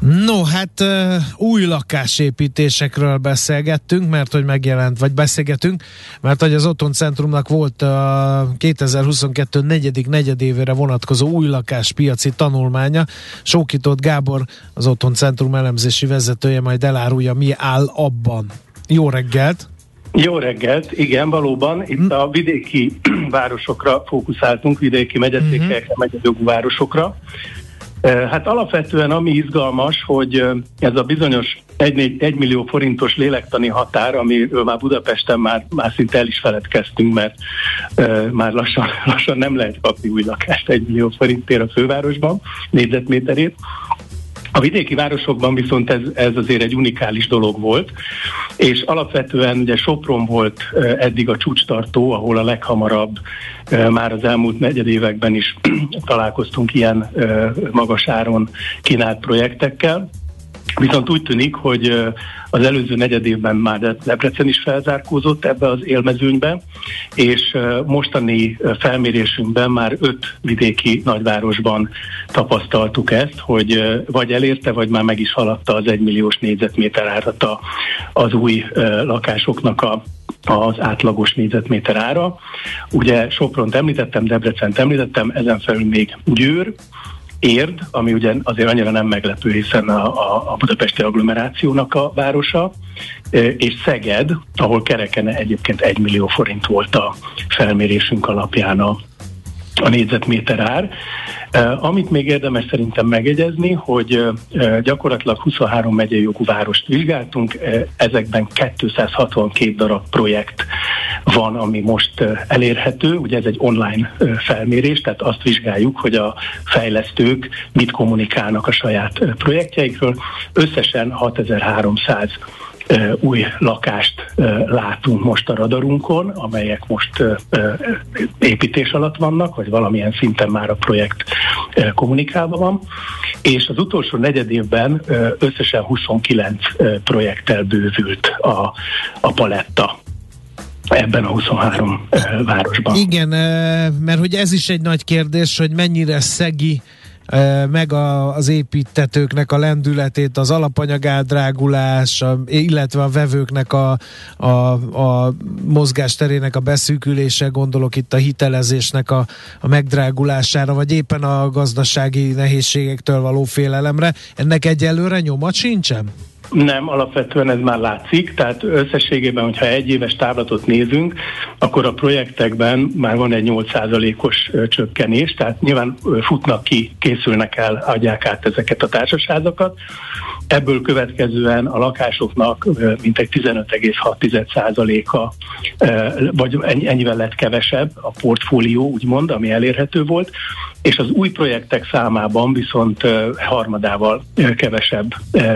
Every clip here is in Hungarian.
No, hát új lakásépítésekről beszélgettünk, mert hogy megjelent, vagy beszélgetünk, mert hogy az Otthoncentrumnak volt a 2022 negyedik negyedévére vonatkozó új lakáspiaci tanulmánya. Sókított Gábor, az Otthon elemzési vezetője majd elárulja, mi áll abban. Jó reggelt! Jó reggelt, igen, valóban itt a vidéki városokra fókuszáltunk, vidéki megyeszékekre, uh-huh. megyedjogú városokra. Hát alapvetően ami izgalmas, hogy ez a bizonyos 1, 1 millió forintos lélektani határ, amiről már Budapesten már, már szinte el is feledkeztünk, mert már lassan, lassan nem lehet kapni új lakást 1 millió forintért a fővárosban, négyzetméterét. A vidéki városokban viszont ez, ez azért egy unikális dolog volt, és alapvetően ugye Sopron volt eddig a csúcstartó, ahol a leghamarabb már az elmúlt negyed években is találkoztunk ilyen magas áron kínált projektekkel. Viszont úgy tűnik, hogy az előző negyed évben már Debrecen is felzárkózott ebbe az élmezőnybe, és mostani felmérésünkben már öt vidéki nagyvárosban tapasztaltuk ezt, hogy vagy elérte, vagy már meg is haladta az egymilliós négyzetméter árat az új lakásoknak a az átlagos négyzetméter ára. Ugye Sopront említettem, Debrecen említettem, ezen felül még Győr, Érd, ami ugye azért annyira nem meglepő, hiszen a, a, a budapesti agglomerációnak a városa, és Szeged, ahol kerekene egyébként 1 millió forint volt a felmérésünk alapján a, a négyzetméter ár. Amit még érdemes szerintem megegyezni, hogy gyakorlatilag 23 megyei jogú várost vizsgáltunk, ezekben 262 darab projekt van, ami most elérhető. Ugye ez egy online felmérés, tehát azt vizsgáljuk, hogy a fejlesztők mit kommunikálnak a saját projektjeikről. Összesen 6300 új lakást látunk most a radarunkon, amelyek most építés alatt vannak, vagy valamilyen szinten már a projekt kommunikálva van, és az utolsó negyed évben összesen 29 projekttel bővült a, a paletta ebben a 23 városban. Igen, mert hogy ez is egy nagy kérdés, hogy mennyire szegi meg a, az építetőknek a lendületét, az alapanyag eldrágulás, illetve a vevőknek a, a, a mozgásterének a beszűkülése, gondolok itt a hitelezésnek a, a megdrágulására, vagy éppen a gazdasági nehézségektől való félelemre. Ennek egyelőre nyoma sincsen? Nem, alapvetően ez már látszik, tehát összességében, hogyha egy éves távlatot nézünk, akkor a projektekben már van egy 8%-os csökkenés, tehát nyilván futnak ki, készülnek el, adják át ezeket a társaságokat. Ebből következően a lakásoknak mintegy 15,6%-a, vagy ennyivel lett kevesebb a portfólió, úgymond, ami elérhető volt, és az új projektek számában viszont harmadával kevesebb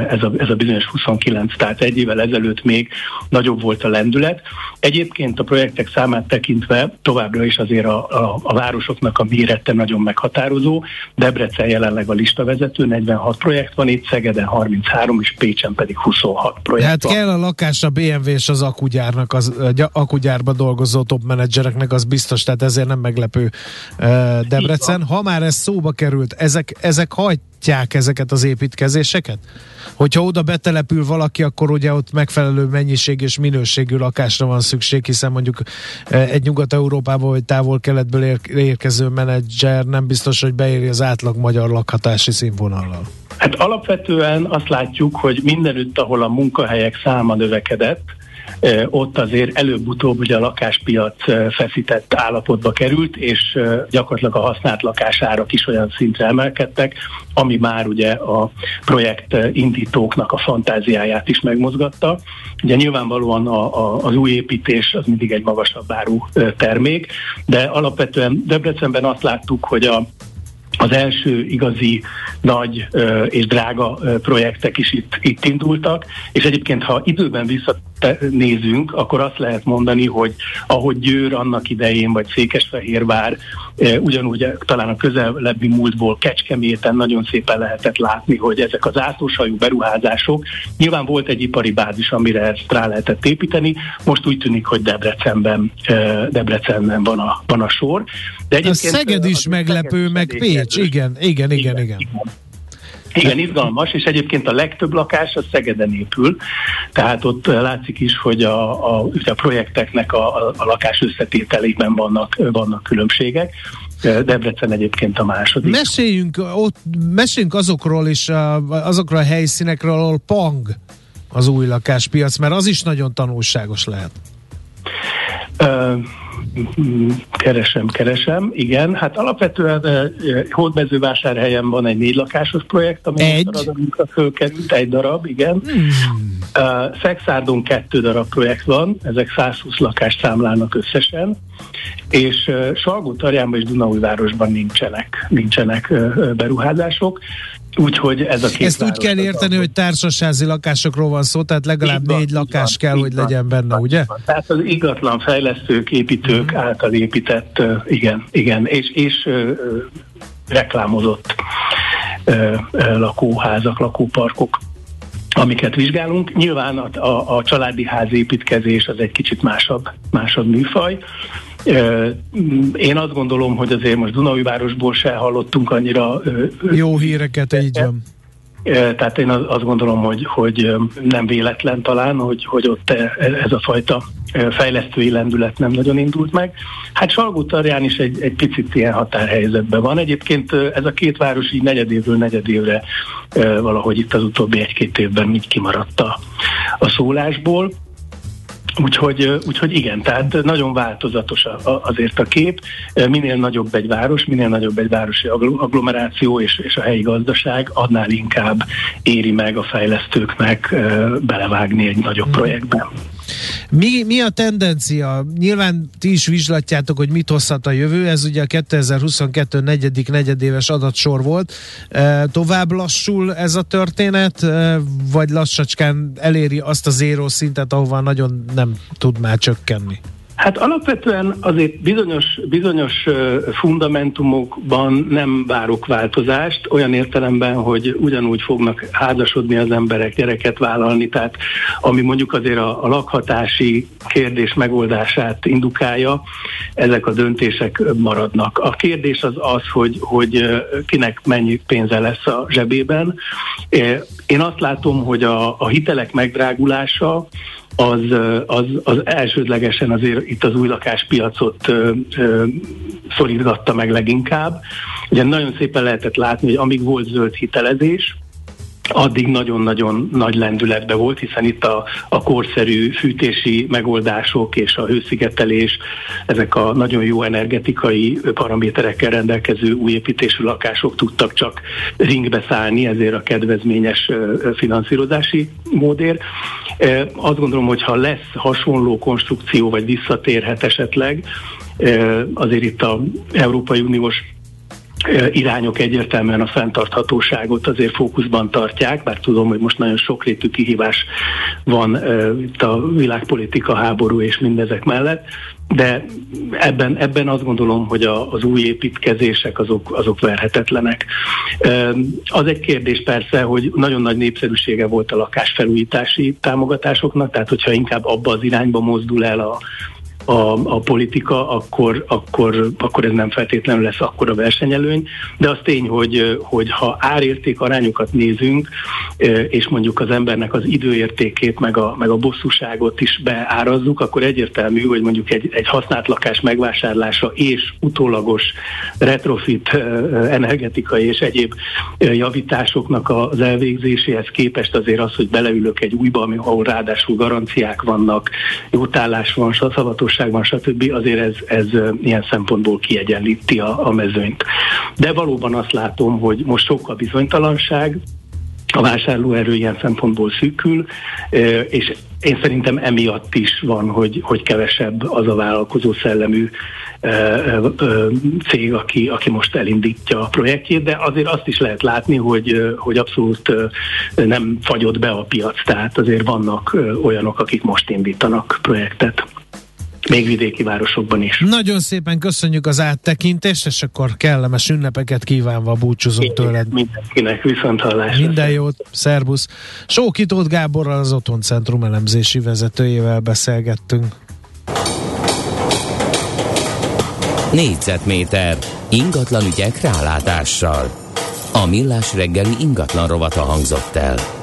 ez a, ez a bizonyos 29, tehát egy évvel ezelőtt még nagyobb volt a lendület. Egyébként a projektek számát tekintve továbbra is azért a, a, a városoknak a mérete nagyon meghatározó. Debrecen jelenleg a listavezető, 46 projekt van itt, Szegeden 33, és Pécsen pedig 26 projekt Hát van. kell a lakás a BMW és az akugyárnak, az akugyárba dolgozó top menedzsereknek, az biztos, tehát ezért nem meglepő Debrecen ha már ez szóba került, ezek, ezek hajtják ezeket az építkezéseket? Hogyha oda betelepül valaki, akkor ugye ott megfelelő mennyiség és minőségű lakásra van szükség, hiszen mondjuk e, egy Nyugat-Európából vagy távol-keletből érkező menedzser nem biztos, hogy beéri az átlag magyar lakhatási színvonallal. Hát alapvetően azt látjuk, hogy mindenütt, ahol a munkahelyek száma növekedett, ott azért előbb-utóbb ugye a lakáspiac feszített állapotba került, és gyakorlatilag a használt lakásárak is olyan szintre emelkedtek, ami már ugye a projekt indítóknak a fantáziáját is megmozgatta. Ugye nyilvánvalóan a, a, az új építés az mindig egy magasabb áru termék, de alapvetően Debrecenben azt láttuk, hogy a az első igazi nagy és drága projektek is itt, itt indultak, és egyébként ha időben vissza nézünk, akkor azt lehet mondani, hogy ahogy Győr annak idején, vagy Székesfehérvár, ugyanúgy talán a közelebbi múltból Kecskeméten nagyon szépen lehetett látni, hogy ezek az ászlóshajú beruházások, nyilván volt egy ipari bázis, amire ezt rá lehetett építeni, most úgy tűnik, hogy Debrecenben, Debrecenben van a, van a sor. De a Szeged is meglepő, meg Pécs, igen, igen, igen, igen. igen. igen. Igen, izgalmas, és egyébként a legtöbb lakás a Szegeden épül, tehát ott látszik is, hogy a, a, a projekteknek a, a, lakás összetételében vannak, vannak különbségek. Debrecen egyébként a második. Meséljünk, ott, meséljünk azokról is, azokról a helyszínekről, ahol pang az új lakáspiac, mert az is nagyon tanulságos lehet. Keresem, keresem, igen. Hát alapvetően Hódmezővásárhelyen van egy négy lakásos projekt, ami egy? a fölkerült, egy darab, igen. Hmm. Uh, Szexárdon kettő darab projekt van, ezek 120 lakást számlálnak összesen, és uh, Salgó-Tarjánban és Dunaújvárosban nincsenek, nincsenek uh, beruházások. Úgyhogy ez a két Ezt úgy kell érteni, hogy társasházi lakásokról van szó, tehát legalább van, négy lakás van, kell, hogy van, legyen benne, ugye? Van. Tehát az igatlan fejlesztők, építők mm. által épített, igen, igen, és, és ö, reklámozott ö, ö, lakóházak, lakóparkok amiket vizsgálunk. Nyilván a, a, a családi ház építkezés az egy kicsit másabb, másabb műfaj, én azt gondolom, hogy azért most Dunaújvárosból se hallottunk annyira jó híreket, így van. Tehát én azt gondolom, hogy, hogy nem véletlen talán, hogy, hogy ott ez a fajta fejlesztői lendület nem nagyon indult meg. Hát Salgótarján is egy, egy picit ilyen határhelyzetben van. Egyébként ez a két város így negyedévről negyedévre valahogy itt az utóbbi egy-két évben így kimaradt a, a szólásból. Úgyhogy, úgyhogy igen, tehát nagyon változatos azért a kép. Minél nagyobb egy város, minél nagyobb egy városi agglomeráció és, és a helyi gazdaság, annál inkább éri meg a fejlesztőknek belevágni egy nagyobb hmm. projektbe. Mi, mi a tendencia? Nyilván ti is vizslatjátok, hogy mit hozhat a jövő, ez ugye a 2022 negyedik negyedéves adatsor volt. E, tovább lassul ez a történet, vagy lassacskán eléri azt a zéró szintet, ahova nagyon nem tud már csökkenni? Hát alapvetően azért bizonyos, bizonyos fundamentumokban nem várok változást, olyan értelemben, hogy ugyanúgy fognak házasodni az emberek, gyereket vállalni, tehát ami mondjuk azért a, a lakhatási kérdés megoldását indukálja, ezek a döntések maradnak. A kérdés az az, hogy, hogy kinek mennyi pénze lesz a zsebében. Én azt látom, hogy a, a hitelek megdrágulása az, az, az elsődlegesen azért itt az új lakáspiacot ö, ö, szorítgatta meg leginkább. Ugye nagyon szépen lehetett látni, hogy amíg volt zöld hitelezés, addig nagyon-nagyon nagy lendületbe volt, hiszen itt a, a korszerű fűtési megoldások és a hőszigetelés, ezek a nagyon jó energetikai paraméterekkel rendelkező új építésű lakások tudtak csak ringbe szállni, ezért a kedvezményes finanszírozási módért. Azt gondolom, hogy ha lesz hasonló konstrukció, vagy visszatérhet esetleg, azért itt a Európai Uniós irányok egyértelműen a fenntarthatóságot azért fókuszban tartják, bár tudom, hogy most nagyon sokrétű kihívás van itt a világpolitika, háború és mindezek mellett, de ebben, ebben azt gondolom, hogy a, az új építkezések azok, azok verhetetlenek. Az egy kérdés persze, hogy nagyon nagy népszerűsége volt a lakásfelújítási támogatásoknak, tehát hogyha inkább abba az irányba mozdul el a, a, a politika, akkor, akkor, akkor ez nem feltétlenül lesz akkor a versenyelőny, de az tény, hogy, hogy ha árérték arányokat nézünk, és mondjuk az embernek az időértékét, meg a, meg a bosszúságot is beárazzuk, akkor egyértelmű, hogy mondjuk egy, egy használt lakás megvásárlása és utólagos retrofit energetikai és egyéb javításoknak az elvégzéséhez képest azért az, hogy beleülök egy újba, ahol ráadásul garanciák vannak, jótállás van, szavatos van, stb. azért ez, ez ilyen szempontból kiegyenlíti a, a mezőnyt. De valóban azt látom, hogy most sokkal bizonytalanság, a vásárlóerő ilyen szempontból szűkül, és én szerintem emiatt is van, hogy, hogy kevesebb az a vállalkozó szellemű cég, aki, aki most elindítja a projektjét, de azért azt is lehet látni, hogy, hogy abszolút nem fagyott be a piac, tehát azért vannak olyanok, akik most indítanak projektet még vidéki városokban is. Nagyon szépen köszönjük az áttekintést, és akkor kellemes ünnepeket kívánva búcsúzunk Én tőled. Mindenkinek viszont hallásra. Minden jót, szervusz. Sókitót Gáborral az Otthon Centrum elemzési vezetőjével beszélgettünk. Négyzetméter ingatlan ügyek rálátással. A millás reggeli ingatlan rovata hangzott el.